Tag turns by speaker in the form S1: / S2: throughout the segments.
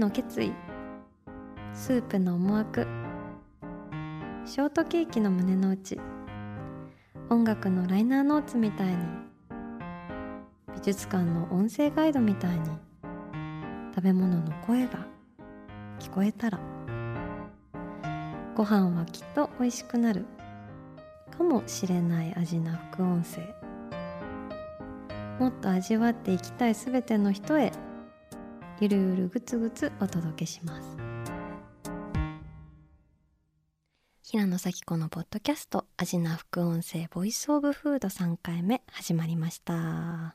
S1: の決意。スープの思惑。ショートケーキの胸の内。音楽のライナーノーツみたいに。美術館の音声ガイドみたいに。食べ物の声が聞こえたら。ご飯はきっと美味しくなる。かもしれない味な副音声。もっと味わっていきたいすべての人へ。ゆるゆるぐつぐつお届けします。平野咲子のポッドキャスト味な副音声ボイスオブフード3回目始まりました。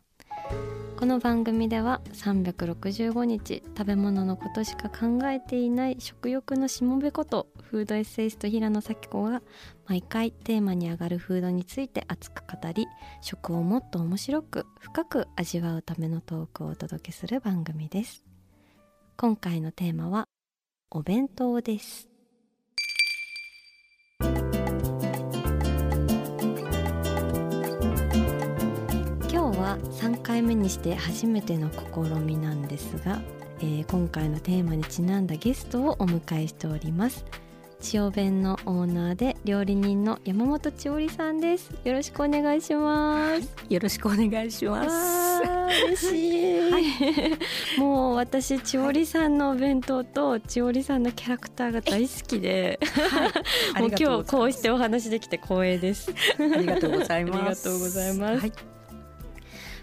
S1: この番組では365日食べ物のことしか考えていない食欲のしもべことフードエッセイスト平野咲子が毎回テーマに上がるフードについて熱く語り食をもっと面白く深く味わうためのトークをお届けする番組です。今回のテーマはお弁当です。今日は3回目にして初めての試みなんですが、えー今回のテーマにちなんだゲストをお迎えしております。千代弁のオーナーで料理人の山本千織さんです。よろしくお願いします。
S2: よろしくお願いします。
S1: 嬉し い、もう私千織さんのお弁当と千織さんのキャラクターが大好きで、もう今日こうしてお話できて光栄です。
S2: ありがとうございます。
S1: ありがとうございます。
S2: はい、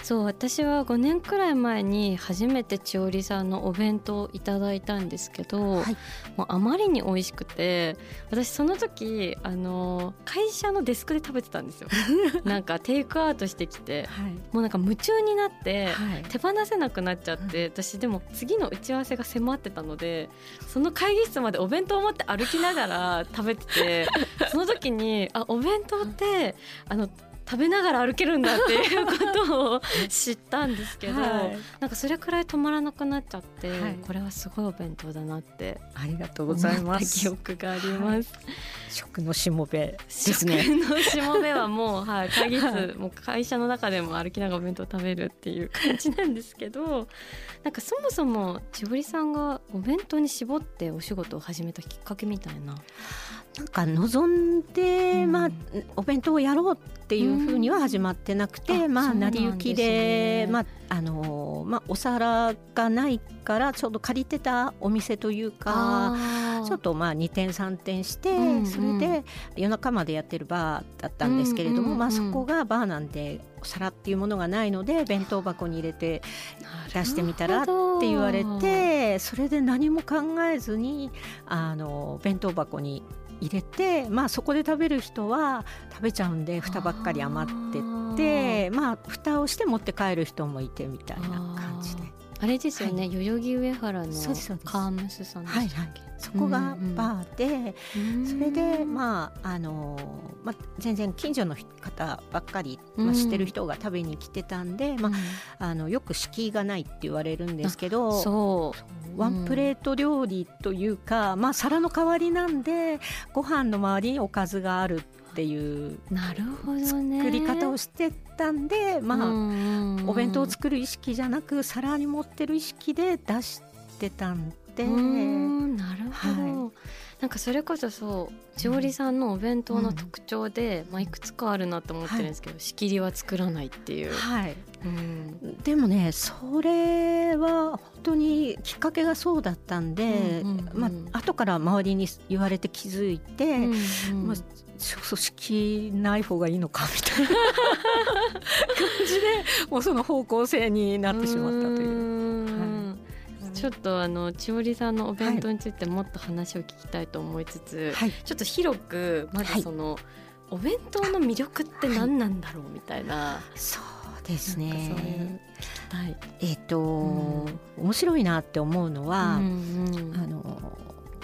S1: そう私は5年くらい前に初めて千織さんのお弁当をいただいたんですけど、
S2: はい。
S1: もうあまりに美味しくて私その時あの会社のデスクで食べてたんですよ。なんかテイクアウトしてきて
S2: はい、
S1: もうなんか夢中になって、
S2: はい。
S1: 手放せなくなっちゃって私でも次の打ち合わせが迫ってたのでその会議室までお弁当を持って歩きながら食べてて その時にあお弁当ってあの食べながら歩けるんだっていうことを知ったんですけど、
S2: はい
S1: なんかそれくらい止まらなくなっちゃって、
S2: はい
S1: これはすごいお弁当だなって
S2: ありがとう
S1: 思
S2: ございます。
S1: 記憶があります。
S2: 食のしもべです
S1: 食
S2: ね。
S1: のしもべはもう、はい、会議室もう会社の中でも歩きながらお弁当食べるっていう感じなんですけどなんかそもそも千織さんがお弁当に絞ってお仕事を始めたきっかけみたいな。
S2: なんか望んで、
S1: うん。
S2: まあお弁当をやろうっていうふうには始まってなくて、まあ成り行きで、まああのまあお皿がないからちょうど借りてたお店というか。ちょっとまあ2点3点して、
S1: うんうん。
S2: それで夜中までやってるバーだったんですけれども、
S1: うんうんうん
S2: まあ、そこがバーなんでお皿っていうものがないので弁当箱に入れて出してみたらって言われてそれで何も考えずにあの弁当箱に入れて、まあ、そこで食べる人は食べちゃうんで蓋ばっかり余ってってまあ蓋をして持って帰る人もいてみたいな感じで。
S1: あれですよね、
S2: は
S1: 代々木上原のカームスさんでしたっけ、
S2: そこがバーで、
S1: うん
S2: それでまああのまあ、全然近所の方ばっかり、ま
S1: うん。
S2: あ、知ってる人が食べに来てたんで、まあ、あのよく敷居がないって言われるんですけど
S1: そう。
S2: ワンプレート料理というか、まあ、皿の代わりなんでご飯の周りにおかずがあるっていう
S1: なるほどね。
S2: 作り方をしてたんで、まあ
S1: あ
S2: お弁当を作る意識じゃなく皿に持ってる意識で出してたんで。
S1: なるほど、
S2: は
S1: なんかそれこそそう千織さんのお弁当の特徴で、まあ、いくつかあるなと思ってるんですけど、仕切りは作らないっていう、
S2: はい。
S1: うん。
S2: でもねそれは本当にきっかけがそうだったんで、
S1: うんうんうん
S2: まあ後から周りに言われて気づいて、
S1: うんうん
S2: まあ、そうそう式ない方がいいのかみたいな。感じでもうその方向性になってしまったという。
S1: うちょっとあの千織さんのお弁当についてもっと話を聞きたいと思いつつ、
S2: はい。
S1: ちょっと広くまずその、お弁当の魅力って何なんだろうみたいな、
S2: そうですね。
S1: なんかそうい。
S2: えっ、と、
S1: ん。
S2: 面白いなって思うのは、
S1: うんうん。
S2: あの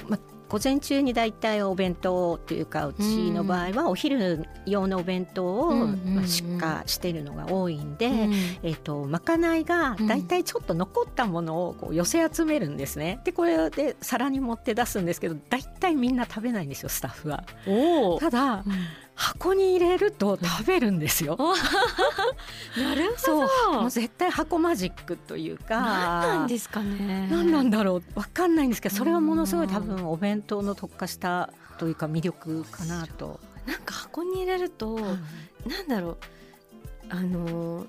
S2: ま午前中にだいたいお弁当というかうちの場合はお昼用のお弁当を、出荷しているのが多いんで、
S1: うん。
S2: えっとまかないがだいたいちょっと残ったものをこう寄せ集めるんですね。でこれで皿に盛って出すんですけどだいたいみんな食べないんですよスタッフは。ただ箱に入れると食べるんですよ。
S1: なる
S2: そう。
S1: ほど。
S2: もう絶対箱マジックというか。
S1: 何なんですかね。
S2: 何なんだろう。わかんないんですけどそれはものすごい多分お弁当の特化したというか魅力かなと。
S1: なんか箱に入れると、なんだろう。あの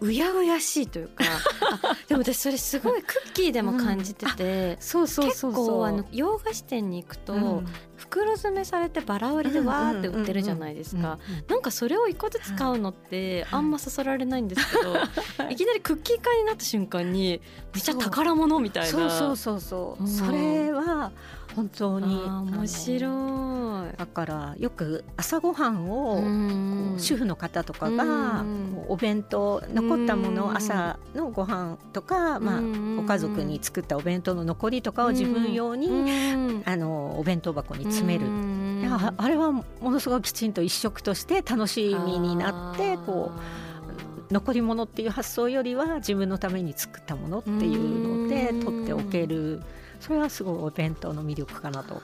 S1: うやうやしいというか。あでも私それすごいクッキーでも感じてて、
S2: そうそう
S1: 結
S2: そうそう。
S1: 構あの洋菓子店に行くと、
S2: うん
S1: 袋詰めされてバラ売りでわーって売ってるじゃないですか。なんかそれを一個ずつ買うのってあんまそそられないんですけど、い、きなりクッキー買いになった瞬間にめっちゃ宝物みたいな。
S2: そうそうそうそう、
S1: うん。
S2: それは本当に
S1: 面白い。
S2: だからよく朝ごはんを、主婦の方とか
S1: う
S2: がお弁当残ったもの
S1: うん
S2: を朝のご飯とか、まあ、
S1: うん
S2: ご家族に作ったお弁当の残りとかを自分用に、
S1: うん。
S2: あのお弁当箱に詰める、ああれはものすごくきちんと一食として楽しみになってこう残り物っていう発想よりは自分のために作ったものっていうので
S1: うん。
S2: 取っておける。それはすごいお弁当の魅力かなと。
S1: あー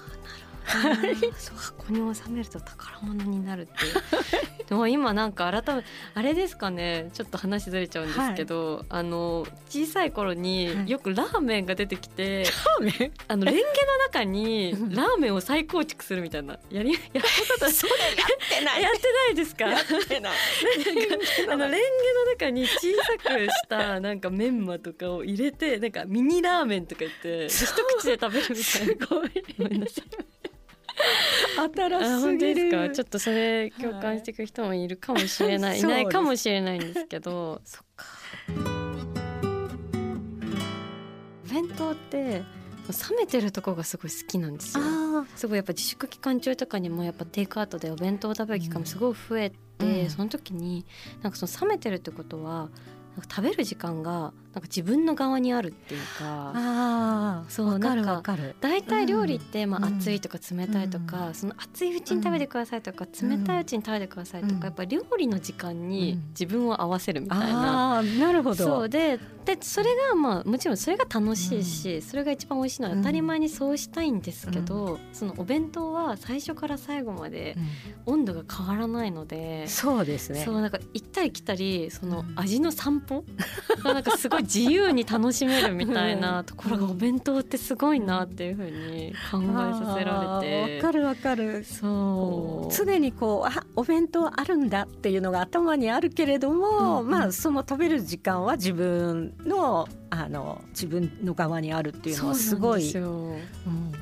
S1: そう箱に収めると宝物になるっていう。でも今なんか改めあれですかね？ちょっと話ずれちゃうんですけど、あの小さい頃に
S2: はい。
S1: よくラーメンが出てきて、
S2: ラーメン？
S1: あのレンゲの中に
S2: うん。
S1: ラーメンを再構築するみたいな。やりやったこと
S2: それやってな
S1: やってないですか？
S2: やってない。
S1: あのレンゲの中に小さくしたなんかメンマとかを入れてなんかミニラーメンとか言って一口で食べるみたいな。
S2: ごい。
S1: ごめんなさい。あ
S2: 新しす
S1: 本当
S2: ぎる。
S1: ですか？ちょっとそれ共感していく人もいるかもしれない、い、ないかもしれないんですけど。そっか。お弁当って冷めてるとこがすごい好きなんですよ。
S2: あ
S1: すごいやっぱ自粛期間中とかにもやっぱテイクアウトでお弁当を食べる機会もすごい増えて、
S2: うん
S1: その時になんかその冷めてるってことは食べる時間がなんか自分の側にあるっていうか
S2: あー
S1: そうなんか
S2: わかる。
S1: 大体料理ってまあ
S2: うん
S1: 熱いとか冷たいとか、
S2: うん
S1: その熱いうちに食べてくださいとか、冷たいうちに食べてくださいとか、
S2: うん
S1: やっぱ料理の時間に
S2: うん
S1: 自分を合わせるみたいな。
S2: ああなるほど。
S1: そうででそれがまあもちろんそれが楽しいし、それが一番美味しいのは当たり前にそうしたいんですけど、そのお弁当は最初から最後まで
S2: うん
S1: 温度が変わらないので。
S2: そうですね。
S1: そうなんか行ったり来たりその
S2: うん
S1: 味の散歩？が なんかすごい自由に楽しめるみたいなところがお弁当ってすごいなっていうふうに考えさせられて。
S2: わかるわかる。
S1: そう。
S2: 常にこうあお弁当あるんだっていうのが頭にあるけれども、
S1: うんうん。
S2: まあその食べる時間は自分のあの自分の側にあるっていうのはすごい
S1: そう
S2: うん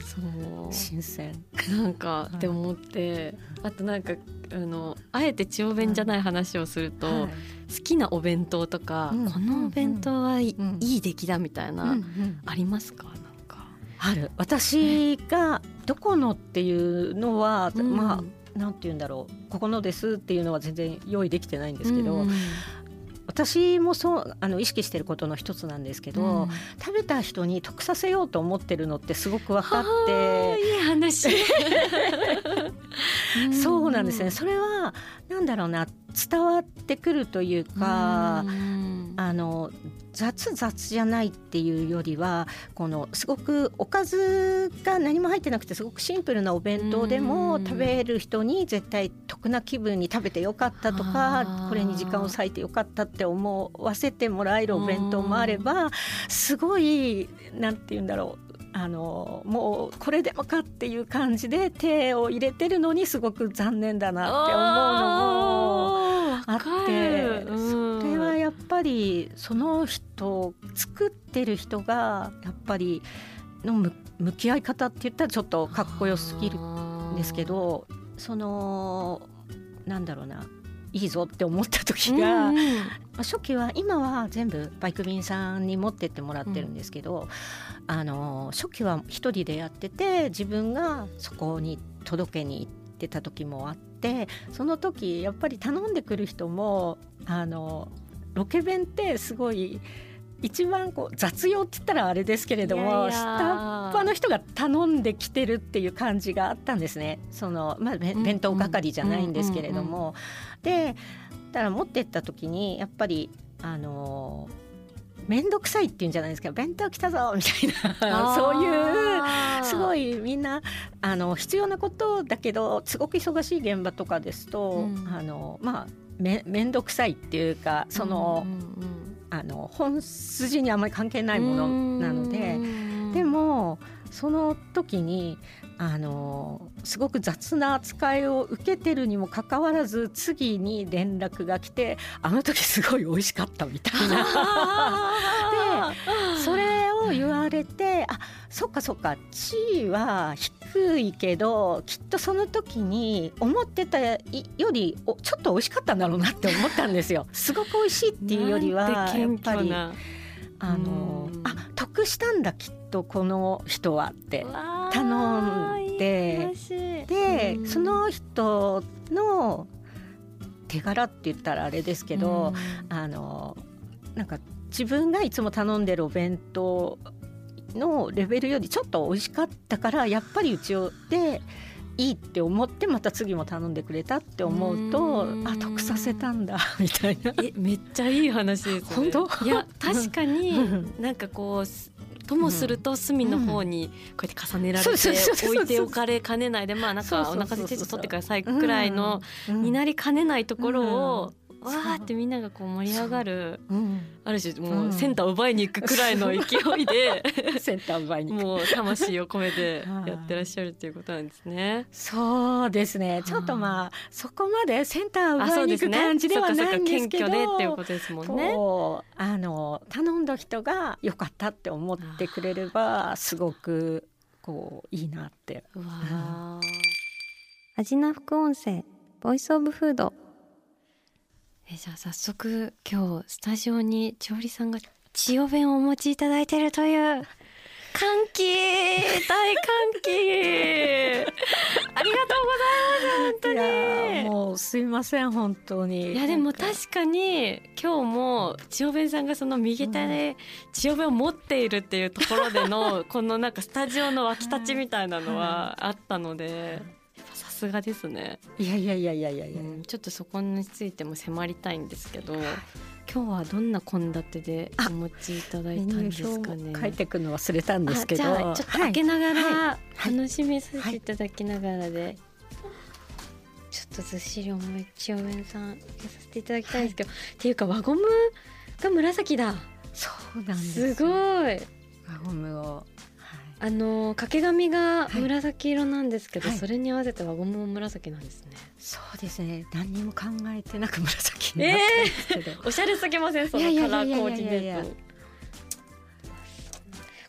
S1: そう。
S2: 新鮮。
S1: なんかって思ってあとなんかあのあえて千代弁じゃない話をすると、
S2: はい。
S1: 好きなお弁当とか、
S2: うん。
S1: このお弁当はいい,、
S2: うん
S1: いい出来だみたいな、
S2: うんうん。
S1: ありますか？なんか。
S2: ある。私がどこのっていうのは、
S1: うん。
S2: まあなんて言うんだろう。ここのですっていうのは全然用意できてないんですけど、
S1: うん
S2: 私もそうあの意識してることの一つなんですけど、
S1: うん
S2: 食べた人に得させようと思ってるのってすごく分かっ
S1: はあ
S2: て。
S1: いい話
S2: そうなんですね。それはなんだろうな伝わってくるというか、
S1: うん
S2: あの雑雑じゃないっていうよりはこのすごくおかずが何も入ってなくてすごくシンプルなお弁当でも
S1: うん。
S2: 食べる人に絶対得な気分に食べてよかったと
S1: あ
S2: か
S1: ー。
S2: これに時間を割いてよかったって思わせてもらえるお弁当もあればすごいなんて言うんだろう。あのもうこれでもかっていう感じで手を入れてるのにすごく残念だなって思うのも。あってぱりその人作ってる人がやっぱりのむ向き合い方って言ったらちょっとかっこよすぎるんですけどそのなんだろうないいぞって思った時が、
S1: うん。
S2: まあ初期は今は全部バイク便さんに持ってってもらってるんですけど、あの初期は一人でやってて自分がそこに届けに行ってた時もあってその時やっぱり頼んでくる人もあのロケ弁ってすごい一番こう雑用って言ったらあれですけれども下っ端の人が頼んできてるっていう感じがあったんですね。その、まあ、弁当係じゃないんですけれども。でだから持ってった時にやっぱりあの面倒くさいっていうんじゃないですか弁当来たぞみたいなそういうすごいみんなあの必要なことだけどすごく忙しい現場とかですと、うん、あのまあめ面倒くさいっていうかその、うんうんうん。あの本筋にあまり関係ないものなのででもその時にあのすごく雑な扱いを受けてるにもかかわらず次に連絡が来てあの時すごい美味しかったみたいな。でそれを言われてあそっかそっか地位は低いけどきっとその時に思ってたよりおちょっと美味しかったんだろうなって思ったんですよ。すごく美味しいっていうよりはやっぱりあのあ得したんだきっとこの人はって頼んででその人の手柄って言ったらあれですけど、あのなんか自分がいつも頼んでるお弁当のレベルよりちょっと美味しかったからやっぱりうちでいいって思ってまた次も頼んでくれたって思うとあ得させたんだみたいな。
S1: えめっちゃいい話です、ね、
S2: 本当？
S1: いや確かになんかこうともすると隅の方にこうやって重ねられて置いておかれかねないでまあなんかお腹でちょっと取ってくださいくらいのになりかねないところをわーってみんながこう盛り上がる、う。ん、ある種もうセンターを奪いに行くくらいの勢いで、
S2: センター奪いに
S1: もう魂を込めて やってらっしゃるっていうことなんですね。
S2: そうですね。ちょっとまあそこまでセンターを奪いに行く感じではないんですけど、
S1: ね、っていうことですもんね。
S2: あの頼んだ人が良かったって思ってくれればすごくこういいなって。うわ、
S1: アジナ副音声ボイスオブフードえじゃあ早速今日スタジオに調理さんが千代弁をお持ちいただいているという歓喜大歓喜。ありがとうございます本当
S2: に。もうすいません本当に。
S1: いやでも確かに今日も千代弁さんがその右手で千代弁を持っているっていうところでの このなんかスタジオの湧き立ちみたいなのはあったので。すがですね。
S2: いやいやいやいやいやいや、う
S1: ん、ちょっとそこについても迫りたいんですけど、今日はどんな献立でお持ちいただいたんですかね？
S2: 書いてくの忘れたんですけど。
S1: ちょっと開けながら、楽しみさせていただきながらで、はい、ちょっとずっしり重い千代面さんさせていただきたいんですけど、っていうか輪ゴムが紫だ。
S2: そうなんです
S1: すごい。輪
S2: ゴムを
S1: あの掛け紙が紫色なんですけど、はい、それに合わせて輪ゴムも紫なんですね。
S2: そうですね。何にも考えてなく紫になったんですけど、え
S1: ー、おしゃれすぎませんそのカラーコーディネート。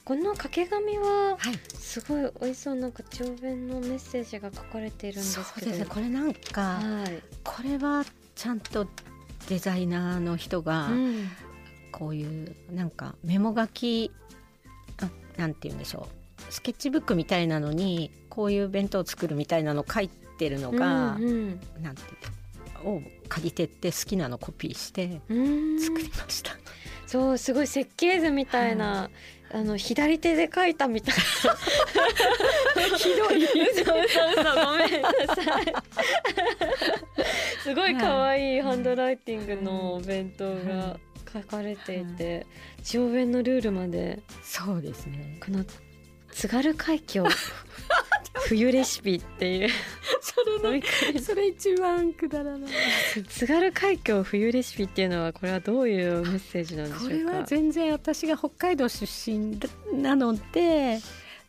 S1: この掛け紙はすごい美味しそうなんか長文のメッセージが書かれているんですけど、ね、
S2: これなんか、はい、これはちゃんとデザイナーの人が、こういうなんかメモ書きなんて言うんでしょうスケッチブックみたいなのにこういう弁当を作るみたいなの書いてるのが、うんうん、なんてを借りてって好きなのコピーして作りました。
S1: そうすごい設計図みたいな、はい、あの左手で書いたみたいな。ひどい。嘘嘘嘘ごめん。なさい。すごい可愛いハンドライティングのお弁当が書かれていて、上弁のルールまで
S2: そうですね。
S1: この津軽海峡。冬レシピっていう。
S2: それのそれ一番くだらない。
S1: 津軽海峡冬レシピっていうのはこれはどういうメッセージなんでしょうか？こ
S2: れは全然私が北海道出身なので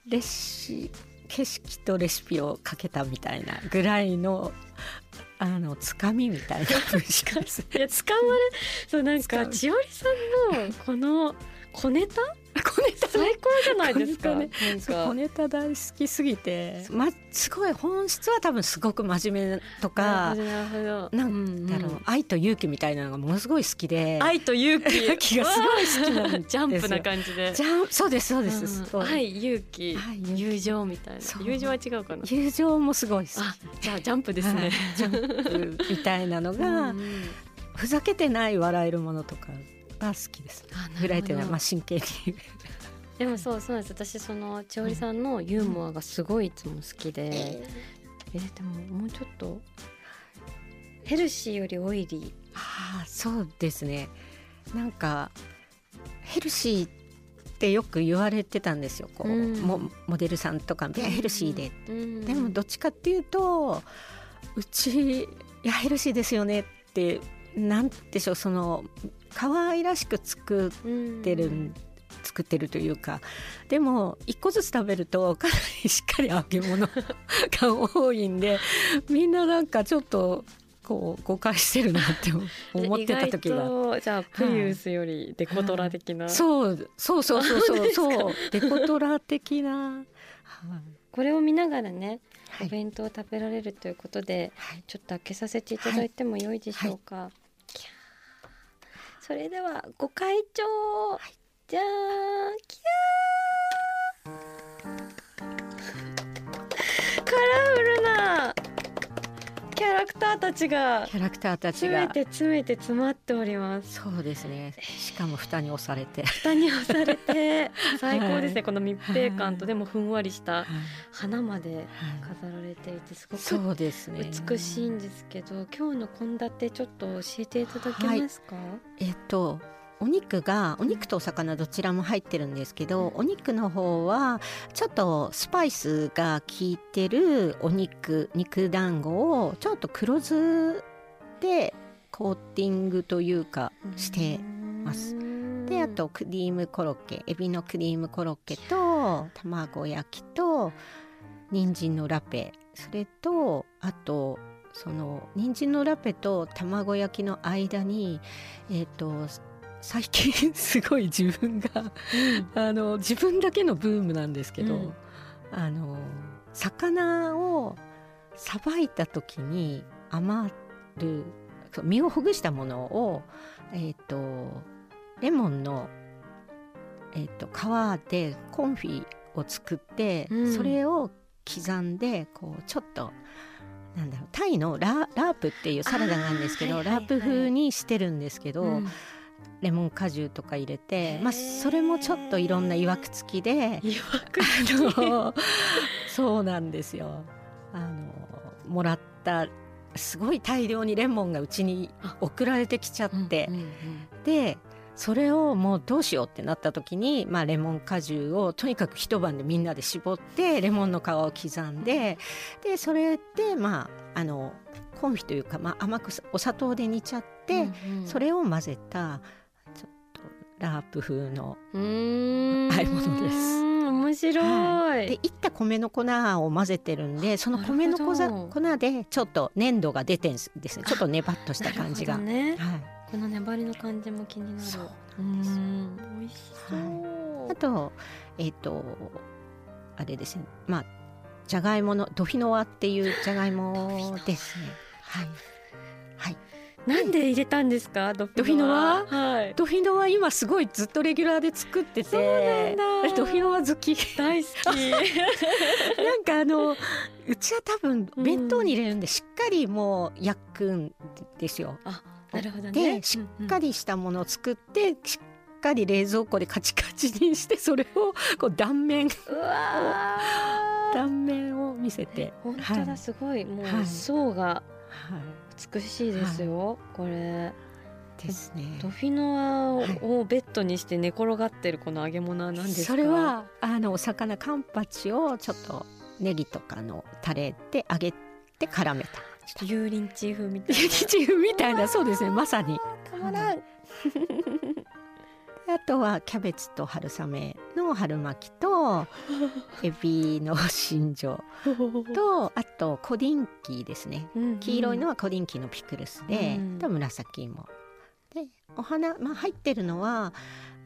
S2: レシ景色とレシピをかけたみたいなぐらいのあのつかみみたいな
S1: 文章です。いやつかまれそうなんか千織さんのこの小ネタ小ネタ最高じゃないですか。ね、
S2: 小ネタ大好きすぎて、ま、すごい本質は多分すごく真面目とかなんだろう、うん、愛と勇気みたいなのがものすごい好きで。
S1: 愛と勇気。
S2: 気がすごい好きな
S1: んジャンプな感じで。
S2: ジャンそうですそうです、
S1: うん、愛勇気。友情みたいな。友情は違うかな？
S2: 友情もすごい好き。
S1: じゃあジャンプですね。
S2: ジャンプみたいなのが、ふざけてない笑えるものとかが好きですふざけてないまあ真剣に
S1: でもそうそうなんです。私その千織さんのユーモアがすごいいつも好きで、ええでももうちょっとヘルシーよりオイリー。
S2: ああそうですね。なんかヘルシーってよく言われてたんですよこう、うん、モモデルさんとかヘルシーで、うん、でもどっちかっていうとうちいやヘルシーですよねってなんでしょうその可愛らしく作ってる、うん、作ってるというかでも一個ずつ食べるとかなりしっかり揚げ物 が多いんでみんななんかちょっとこう誤解してるなって思ってた時が。
S1: じゃあプリウスよりデコトラ的な、
S2: はい、そうそうそうそうそうそうデコトラ的な、
S1: これを見ながらねお弁当を食べられるということで、はい、ちょっと開けさせていただいてもよいでしょうか、はい、それではご会長、はい、じゃーんキャラクターたちが
S2: キャラクターたちが
S1: 詰めて詰めて詰まっております。
S2: そうですね。しかも蓋に押されて。
S1: 蓋に押されて最高ですね、はい、この密閉感とでもふんわりした花まで飾られていてすごくそうですね。美しいんですけど今日の献立ちょっと教えていただけますか、はい、
S2: えっとお肉がお肉とお魚どちらも入ってるんですけど、お肉の方はちょっとスパイスが効いてるお肉肉団子をちょっと黒酢でコーティングというかしてます。であとクリームコロッケエビのクリームコロッケと卵焼きと人参のラペ。それとあとその人参のラペと卵焼きの間にえっ、ー、と最近すごい自分があの自分だけのブームなんですけど、うん、あの魚をさばいた時に余る身をほぐしたものを、えーと、レモンの、えーと、皮でコンフィを作って、うん、それを刻んでこうちょっとなんだろうタイのララープっていうサラダなんですけど、ラープ風にしてるんですけど、うん、レモン果汁とか入れて、まあ、それもちょっといろんないわくつき。でそうなんですよ。あのもらったすごい大量にレモンがうちに送られてきちゃって、うんうんうん、でそれをもうどうしようってなった時に、まあ、レモン果汁をとにかく一晩でみんなで絞ってレモンの皮を刻んででそれでまああのコンフィというか、まあ、甘くお砂糖で煮ちゃって、うんうん、それを混ぜたラープ風の和え物です。
S1: 面白い、は
S2: い、でいった米の粉を混ぜてるんでその米の粉粉でちょっと粘土が出てんですね。ちょっとネバっとした感じが、
S1: ね、はい、この粘りの感じも気になる。そううん美味しそう、
S2: はい、あとえっ、ー、とあれですね。まあじゃがいものドフィノワっていうじゃがいもですね。はい。
S1: はい。なんで入れたんですか？ドフ
S2: ィノワは？い、ドフィノワ今すごいずっとレギュラーで作ってて。ドフィノワ好き。
S1: 大好き。
S2: なんかあのうちは多分弁当に入れるんでしっかりもう焼くんですよ。
S1: あなるほど
S2: ね。でしっかりしたものを作って、しっかり冷蔵庫でカチカチにしてそれをこう断面。断面を見せて。
S1: 本当だ、はい、すごい。もう層が美しいですよ、はい、これ。
S2: ですね。
S1: ドフィノアをベッドにして寝転がってるこの揚げ物は何ですか？
S2: それはあのお魚カンパチをちょっとネギとかのタレで揚げて絡めた。
S1: 油淋鶏風みたいな。
S2: 油淋鶏風みたいなそうですねまさに。
S1: たまらん。
S2: あとはキャベツと春雨の春巻きと エビの新庄と あとコディンキーですね、黄色いのはコディンキーのピクルスで、うん、と紫芋。でお花、まあ、入ってるのは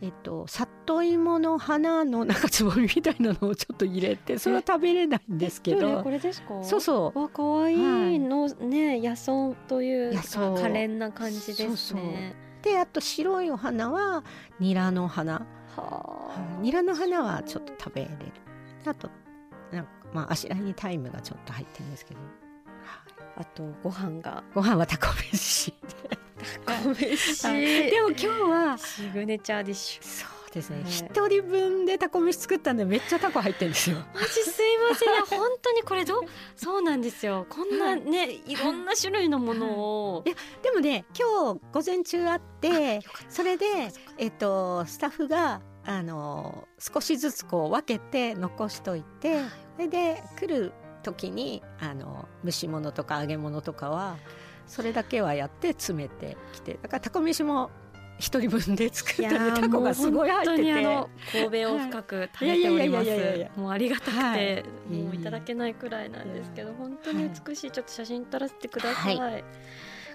S2: えっと、里芋の花のなんかつぼみみたいなのをちょっと入れてそれは食べれないんですけど。
S1: これですか？
S2: そうそう。
S1: わ可愛いの、はい、ね野草というか可憐な感じですね。そうそう。
S2: であと白いお花はニラの花ニラの花はちょっと食べれる。あとなんかまああしらいにタイムがちょっと入ってるんですけど、
S1: あとご飯が。
S2: ご飯はタコ飯。で
S1: タコ飯、
S2: はい。でも今日は
S1: シグネチャーディッシュ。
S2: そうですね。
S1: はい。
S2: 一、人分でタコ飯作ったんでめっちゃタコ入ってるんですよ。
S1: マジすいません。本当にこれどう？そうなんですよ。こんなねいろんな種類のものを。
S2: い。やでもね今日午前中あってそれでえっとスタッフがあの少しずつこう分けて残しといてそれで来る時にあの蒸し物とか揚げ物とかはそれだけはやって詰めてきてだからタコ飯も一人分で作ったねタコがすごい入って
S1: 本当にあ
S2: て
S1: の神戸を深く食べております。もうありがたくて、
S2: はい。
S1: もういただけないくらいなんですけど本当に美しい。ちょっと写真撮らせてください、
S2: は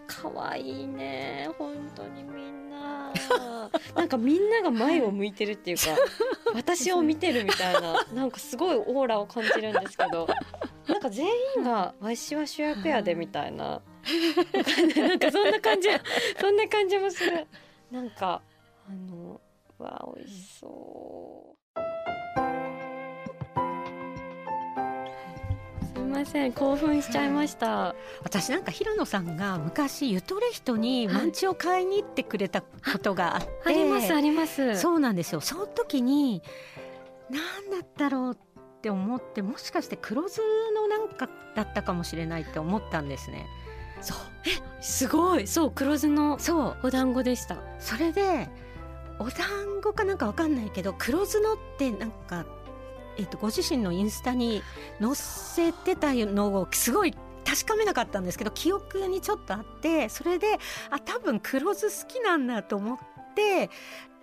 S1: 可愛いね。本当にみんな。なんかみんなが前を向いてるっていうか 私を見てるみたいななんかすごいオーラを感じるんですけどなんか全員がわしは主役やでみたいな。なんかそんな感じそんな感じもするなんかあのわあ美味しそう。すいません興奮しちゃいました、
S2: 私なんか平野さんが昔ゆとれ人にマンチを買いに行ってくれたことがあって、
S1: ありますあります。
S2: そうなんですよ。その時に何だったろうって思ってもしかして黒酢のなんかだったかもしれないって思ったんですね
S1: そうえすごいそう黒酢の
S2: そう
S1: お団子でした
S2: それでお団子かなんかわかんないけど黒酢のってなんか、えっとご自身のインスタに載せてたのをすごい確かめなかったんですけど記憶にちょっとあってそれであ多分黒酢好きなんだと思って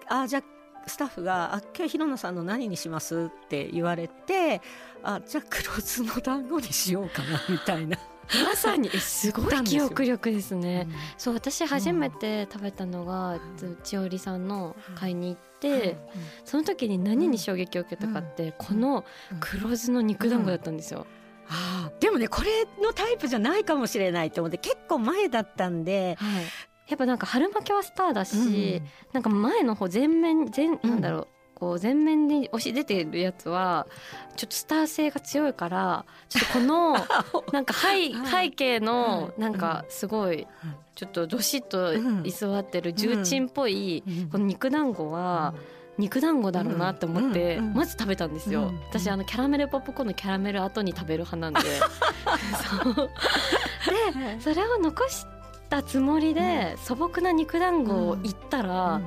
S2: あじゃあスタッフが「あ今日広野さんの何にします?」って言われてあじゃあ黒酢の団子にしようかなみたいな。
S1: まさにえすごい記憶力ですね、
S2: うん。
S1: そう私初めて食べたのが、千織さんの買いに行って、その時に何に衝撃を受けたかって、この黒酢の肉団子だったんですよ、
S2: あーでもねこれのタイプじゃないかもしれないと思って結構前だったんで、
S1: はい。やっぱなんか春巻きはスターだし、なんか前の方全面全なんだろう、こう全面に押し出てるやつはちょっとスター性が強いからちょっとこの なんか背
S2: はい。
S1: 背景の
S2: はい。
S1: なんかすごいちょっとどしっと居座ってる重鎮っぽい
S2: うん。
S1: この肉団子は肉団子だろうなって思って
S2: うん。うん。
S1: まず食べたんですよ。
S2: うん。
S1: 私あのキャラメルポップコーンのキャラメル後に食べる派なんで。でそれを残したつもりで素朴な肉団子をいったら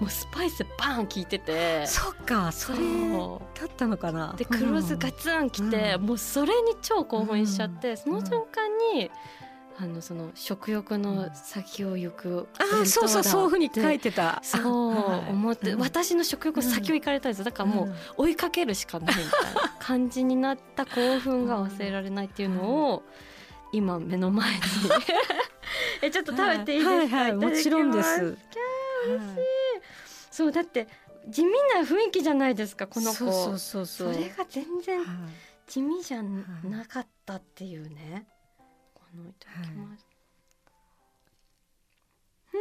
S1: もうスパイスバーン効いてて。
S2: そっかそれだったのかな。
S1: で黒酢ガツンきて、
S2: うん。
S1: もうそれに超興奮しちゃって、その瞬間にあのその食欲の先を行く
S2: あーそうそうそういうふうに書い
S1: て
S2: てた。
S1: そう思って、
S2: うん
S1: 私の食欲の先を行かれたんですだからもう追いかけるしかないみたいな感じになった興奮が忘れられないっていうのを今目の前にえちょっと食べていいですか、
S2: はいはい
S1: いただきます
S2: もちろん。です
S1: 美味しいそうだって地味な雰囲気じゃないですかこの子
S2: そうそうそうそう
S1: それが全然
S2: はい
S1: 地味じゃなかったっていうね。このいただきます。うー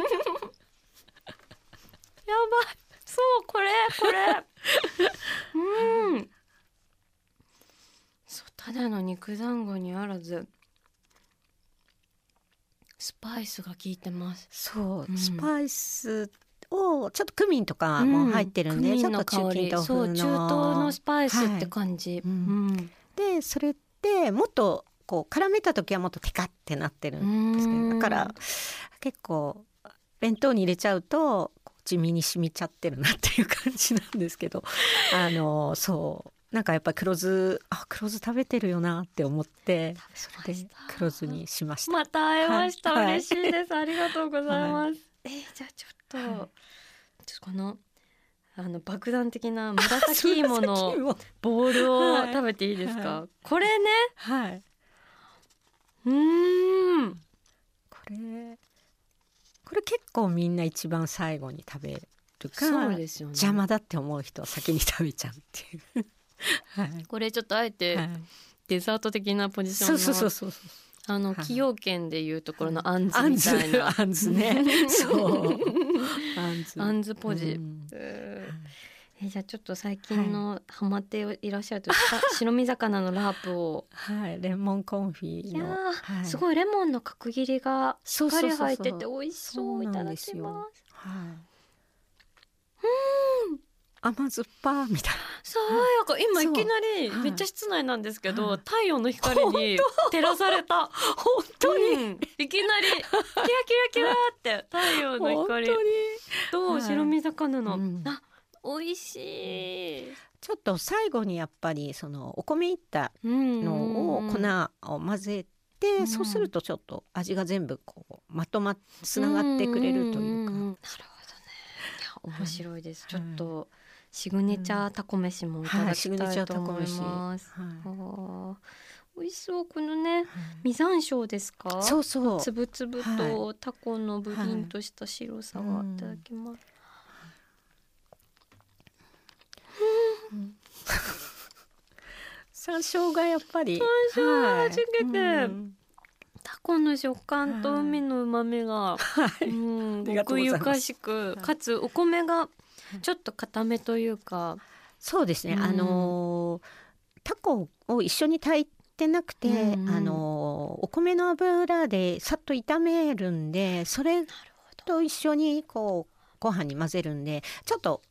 S1: ん。やばい。そうこれこれ。うん。そうただの肉団子にあらずスパイスが効いてます。
S2: そう、
S1: うん
S2: スパイスをちょっとクミンとかも入ってるんで、
S1: クミ
S2: ちょっと中近東風の。
S1: 東のスパイスって感じ。
S2: うん
S1: うん。
S2: でそれってもっとこう絡めた時はもっとテカってなってるんですけどだから結構弁当に入れちゃうと地味に染みちゃってるなっていう感じなんですけど あのそう。なんかやっぱ黒酢あ黒酢食べてるよなって思ってそれで黒酢にしました。
S1: また会えました、
S2: はい。
S1: 嬉しいです。ありがとうございます、えーじゃあちょっと、
S2: はい
S1: ちょっとこのあの爆弾的な紫芋のボールを
S2: はい
S1: 食べていいですか、
S2: は
S1: これね？
S2: はい。
S1: うーん
S2: これこれ結構みんな一番最後に食べるか
S1: そうですよね
S2: 邪魔だって思う人は先に食べちゃうっていう。はい。
S1: これちょっとあえて
S2: はい
S1: デザート的なポジション
S2: そ
S1: の
S2: うそうそうそう。
S1: あの
S2: はい。
S1: 崎陽軒でいうところのあんずみたいな。
S2: あんずね。そう。あんず。
S1: ポジ、
S2: うん。
S1: えじゃあちょっと最近のハマっていらっしゃると、した 白身魚のラープを。
S2: はい、レモンコンフィ
S1: いや
S2: の。
S1: ー、
S2: はい。
S1: すごいレモンの角切りがしっかり入ってて美味しそう。いただきます。
S2: はい。甘酸っぱみたい
S1: 爽やか今いきなり
S2: はい。
S1: めっちゃ室内なんですけど、
S2: はい。
S1: 太陽の光に照らされた。
S2: な。本当に。
S1: うん。いきなりキラキラキラって太陽の光。
S2: 本当に。
S1: と
S2: はい。
S1: 白身魚の、
S2: うん。
S1: あ美味しい、
S2: ちょっと最後にやっぱりそのお米いった
S1: うん
S2: のを
S1: うん
S2: 粉を混ぜて、
S1: うん
S2: そうするとちょっと味が全部こうまとまっつながってくれるというか。
S1: なるほどね。面白いです、
S2: はい。
S1: ちょっとシグネチャータコ飯もいただきたいと思い
S2: 飯。
S1: ます、美味しそうこのね
S2: はい。
S1: 実山椒ですか？
S2: そうそう。
S1: つぶつぶとタコのブリンとした白さが
S2: はい。
S1: いただきます、
S2: 山椒がやっぱり
S1: 山椒が
S2: はい
S1: はじけて
S2: うん。
S1: タコの食感と海の旨味が、
S2: はい
S1: うん、奥ゆかしく、かつお米がちょっと固めというか、
S2: そうですね、
S1: うん。
S2: あのータコを一緒に炊いてなくて、
S1: うんうん。
S2: あのーお米の油でさっと炒めるんでそれと一緒にこうご飯に混ぜるんでちょっと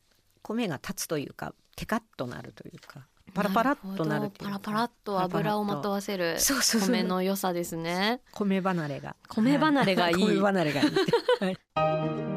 S2: 米が立つというかテカッとなるというかパラパラっとなるっていうか。
S1: パラパラっと油をまとわせる
S2: そうそうそう。
S1: 米の良さですね。
S2: 米離れが。
S1: 米離れがいい。
S2: 米離れがいいはい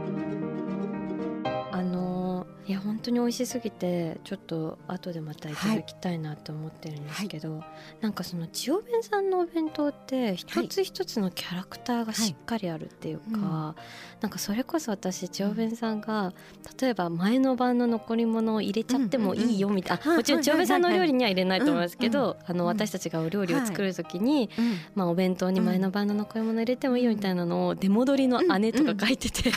S1: 当に美味しすぎてちょっと後でまたいただきたいなと思ってるんですけど、なんかその千代弁さんのお弁当って一つ一つのキャラクターがしっかりあるっていうか、
S2: うん
S1: なんかそれこそ私千代弁さんが例えば前の晩の残り物を入れちゃってもいいよみたいな、
S2: うんうんうん。
S1: もちろん千代弁さんのお料理には入れないと思いますけど、あの
S2: うん
S1: 私たちがお料理を作る時に、
S2: うん。
S1: まあ、お弁当に前の晩の残り物入れてもいいよみたいなのを出戻りの姉とか書いてて、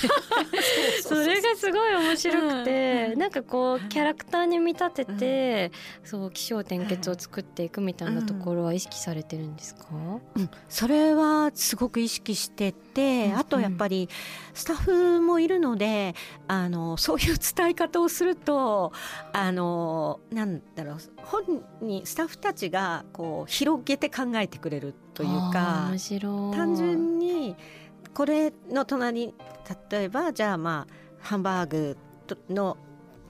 S1: それがすごい面白くて、
S2: うん。
S1: なんかこうキャラクターに見立てて、そう起承転結を作っていくみたいなところは意識されてるんですか、
S2: うん。それはすごく意識してて、
S1: うん。
S2: あとやっぱりスタッフもいるのであのそういう伝え方をするとあのなんだろう本にスタッフたちがこう広げて考えてくれるというか
S1: 面白い。
S2: 単純にこれの隣例えばじゃあまあハンバーグとの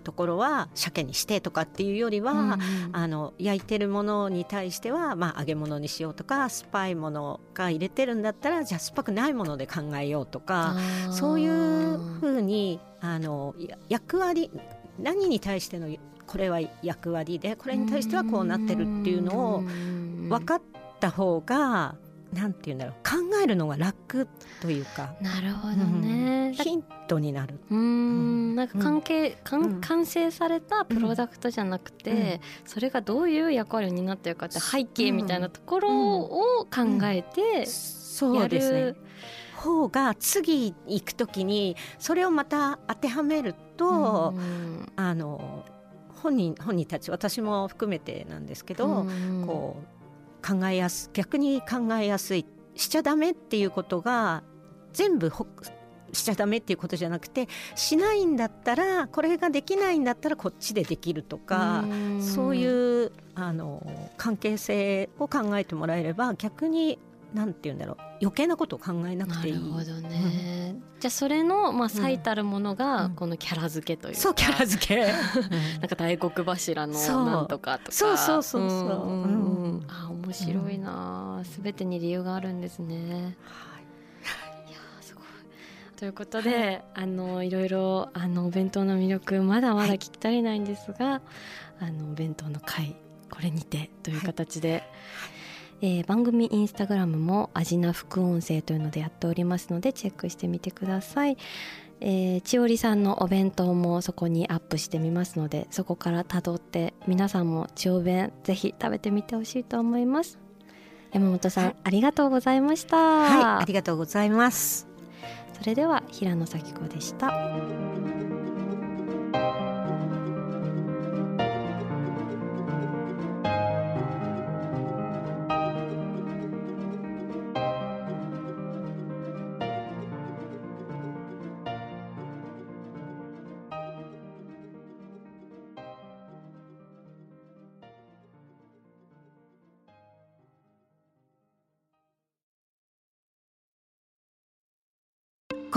S2: ところは鮭にしてとかっていうよりは、
S1: うんうん。
S2: あの焼いてるものに対しては、まあ、揚げ物にしようとか酸っぱいものが入れてるんだったらじゃあ酸っぱくないもので考えようとかそういうふうにあのや役割何に対してのこれは役割でこれに対してはこうなってるっていうのを分かった方がなんていうんだろう。考えるのが楽というか、
S1: なるほどね、だ
S2: ヒントになる。
S1: うーん。なんか関係、かん
S2: うん。
S1: 完成されたプロダクトじゃなくて、それがどういう役割を担ってるかって背景みたいなところを考えて
S2: そ
S1: やる
S2: うですね。方が次行くときにそれをまた当てはめると、
S1: うん
S2: あの本人本人たち私も含めてなんですけど、
S1: うん。
S2: こう考えやす逆に考えやすいしちゃダメっていうことが全部ほしちゃダメっていうことじゃなくてしないんだったらこれができないんだったらこっちでできるとか、
S1: ん。
S2: そういうあの関係性を考えてもらえれば逆になんて言うんだろう。余計なことを考えなくていい。
S1: なるほどね、じゃあそれのまあ最たるものが
S2: うん。
S1: このキャラ付けというか、
S2: そうキャラ付け、
S1: なんか大黒柱のなんとかとか。
S2: そうそうそうそう。ん
S1: んうん。
S2: うん。
S1: あ面白いな。すべ、てに理由があるんですね。い。やーすごい。ということで、あのいろいろあのお弁当の魅力まだまだ聞き足りないんですが、あのお弁当の会これにてという形で、えー番組インスタグラムも「アジナ副音声」というのでやっておりますのでチェックしてみてください。えー、千織さんのお弁当もそこにアップしてみますのでそこからたどって皆さんも千代弁ぜひ食べてみてほしいと思います山本さん、
S2: はい
S1: ありがとうございました、
S2: はい、ありがとうございます。
S1: それでは平野咲子でした